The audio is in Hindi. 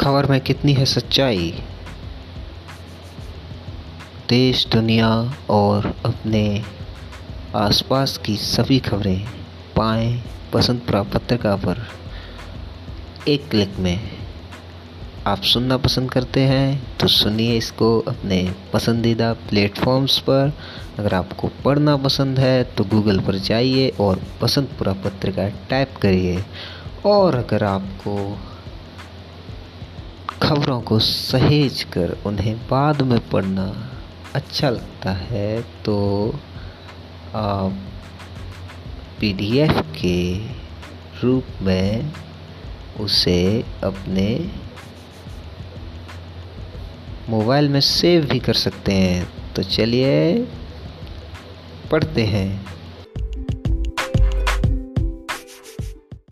खबर में कितनी है सच्चाई? देश, दुनिया और अपने आसपास की सभी खबरें पाएँ बसंतपुरा पत्रिका पर। एक क्लिक में आप सुनना पसंद करते हैं तो सुनिए इसको अपने पसंदीदा प्लेटफॉर्म्स पर। अगर आपको पढ़ना पसंद है तो गूगल पर जाइए और बसंतपुरा पत्रिका टाइप करिए। और अगर आपको खबरों को सहेज कर उन्हें बाद में पढ़ना अच्छा लगता है तो आप पीडीएफ के रूप में उसे अपने मोबाइल में सेव भी कर सकते हैं। तो चलिए, पढ़ते हैं।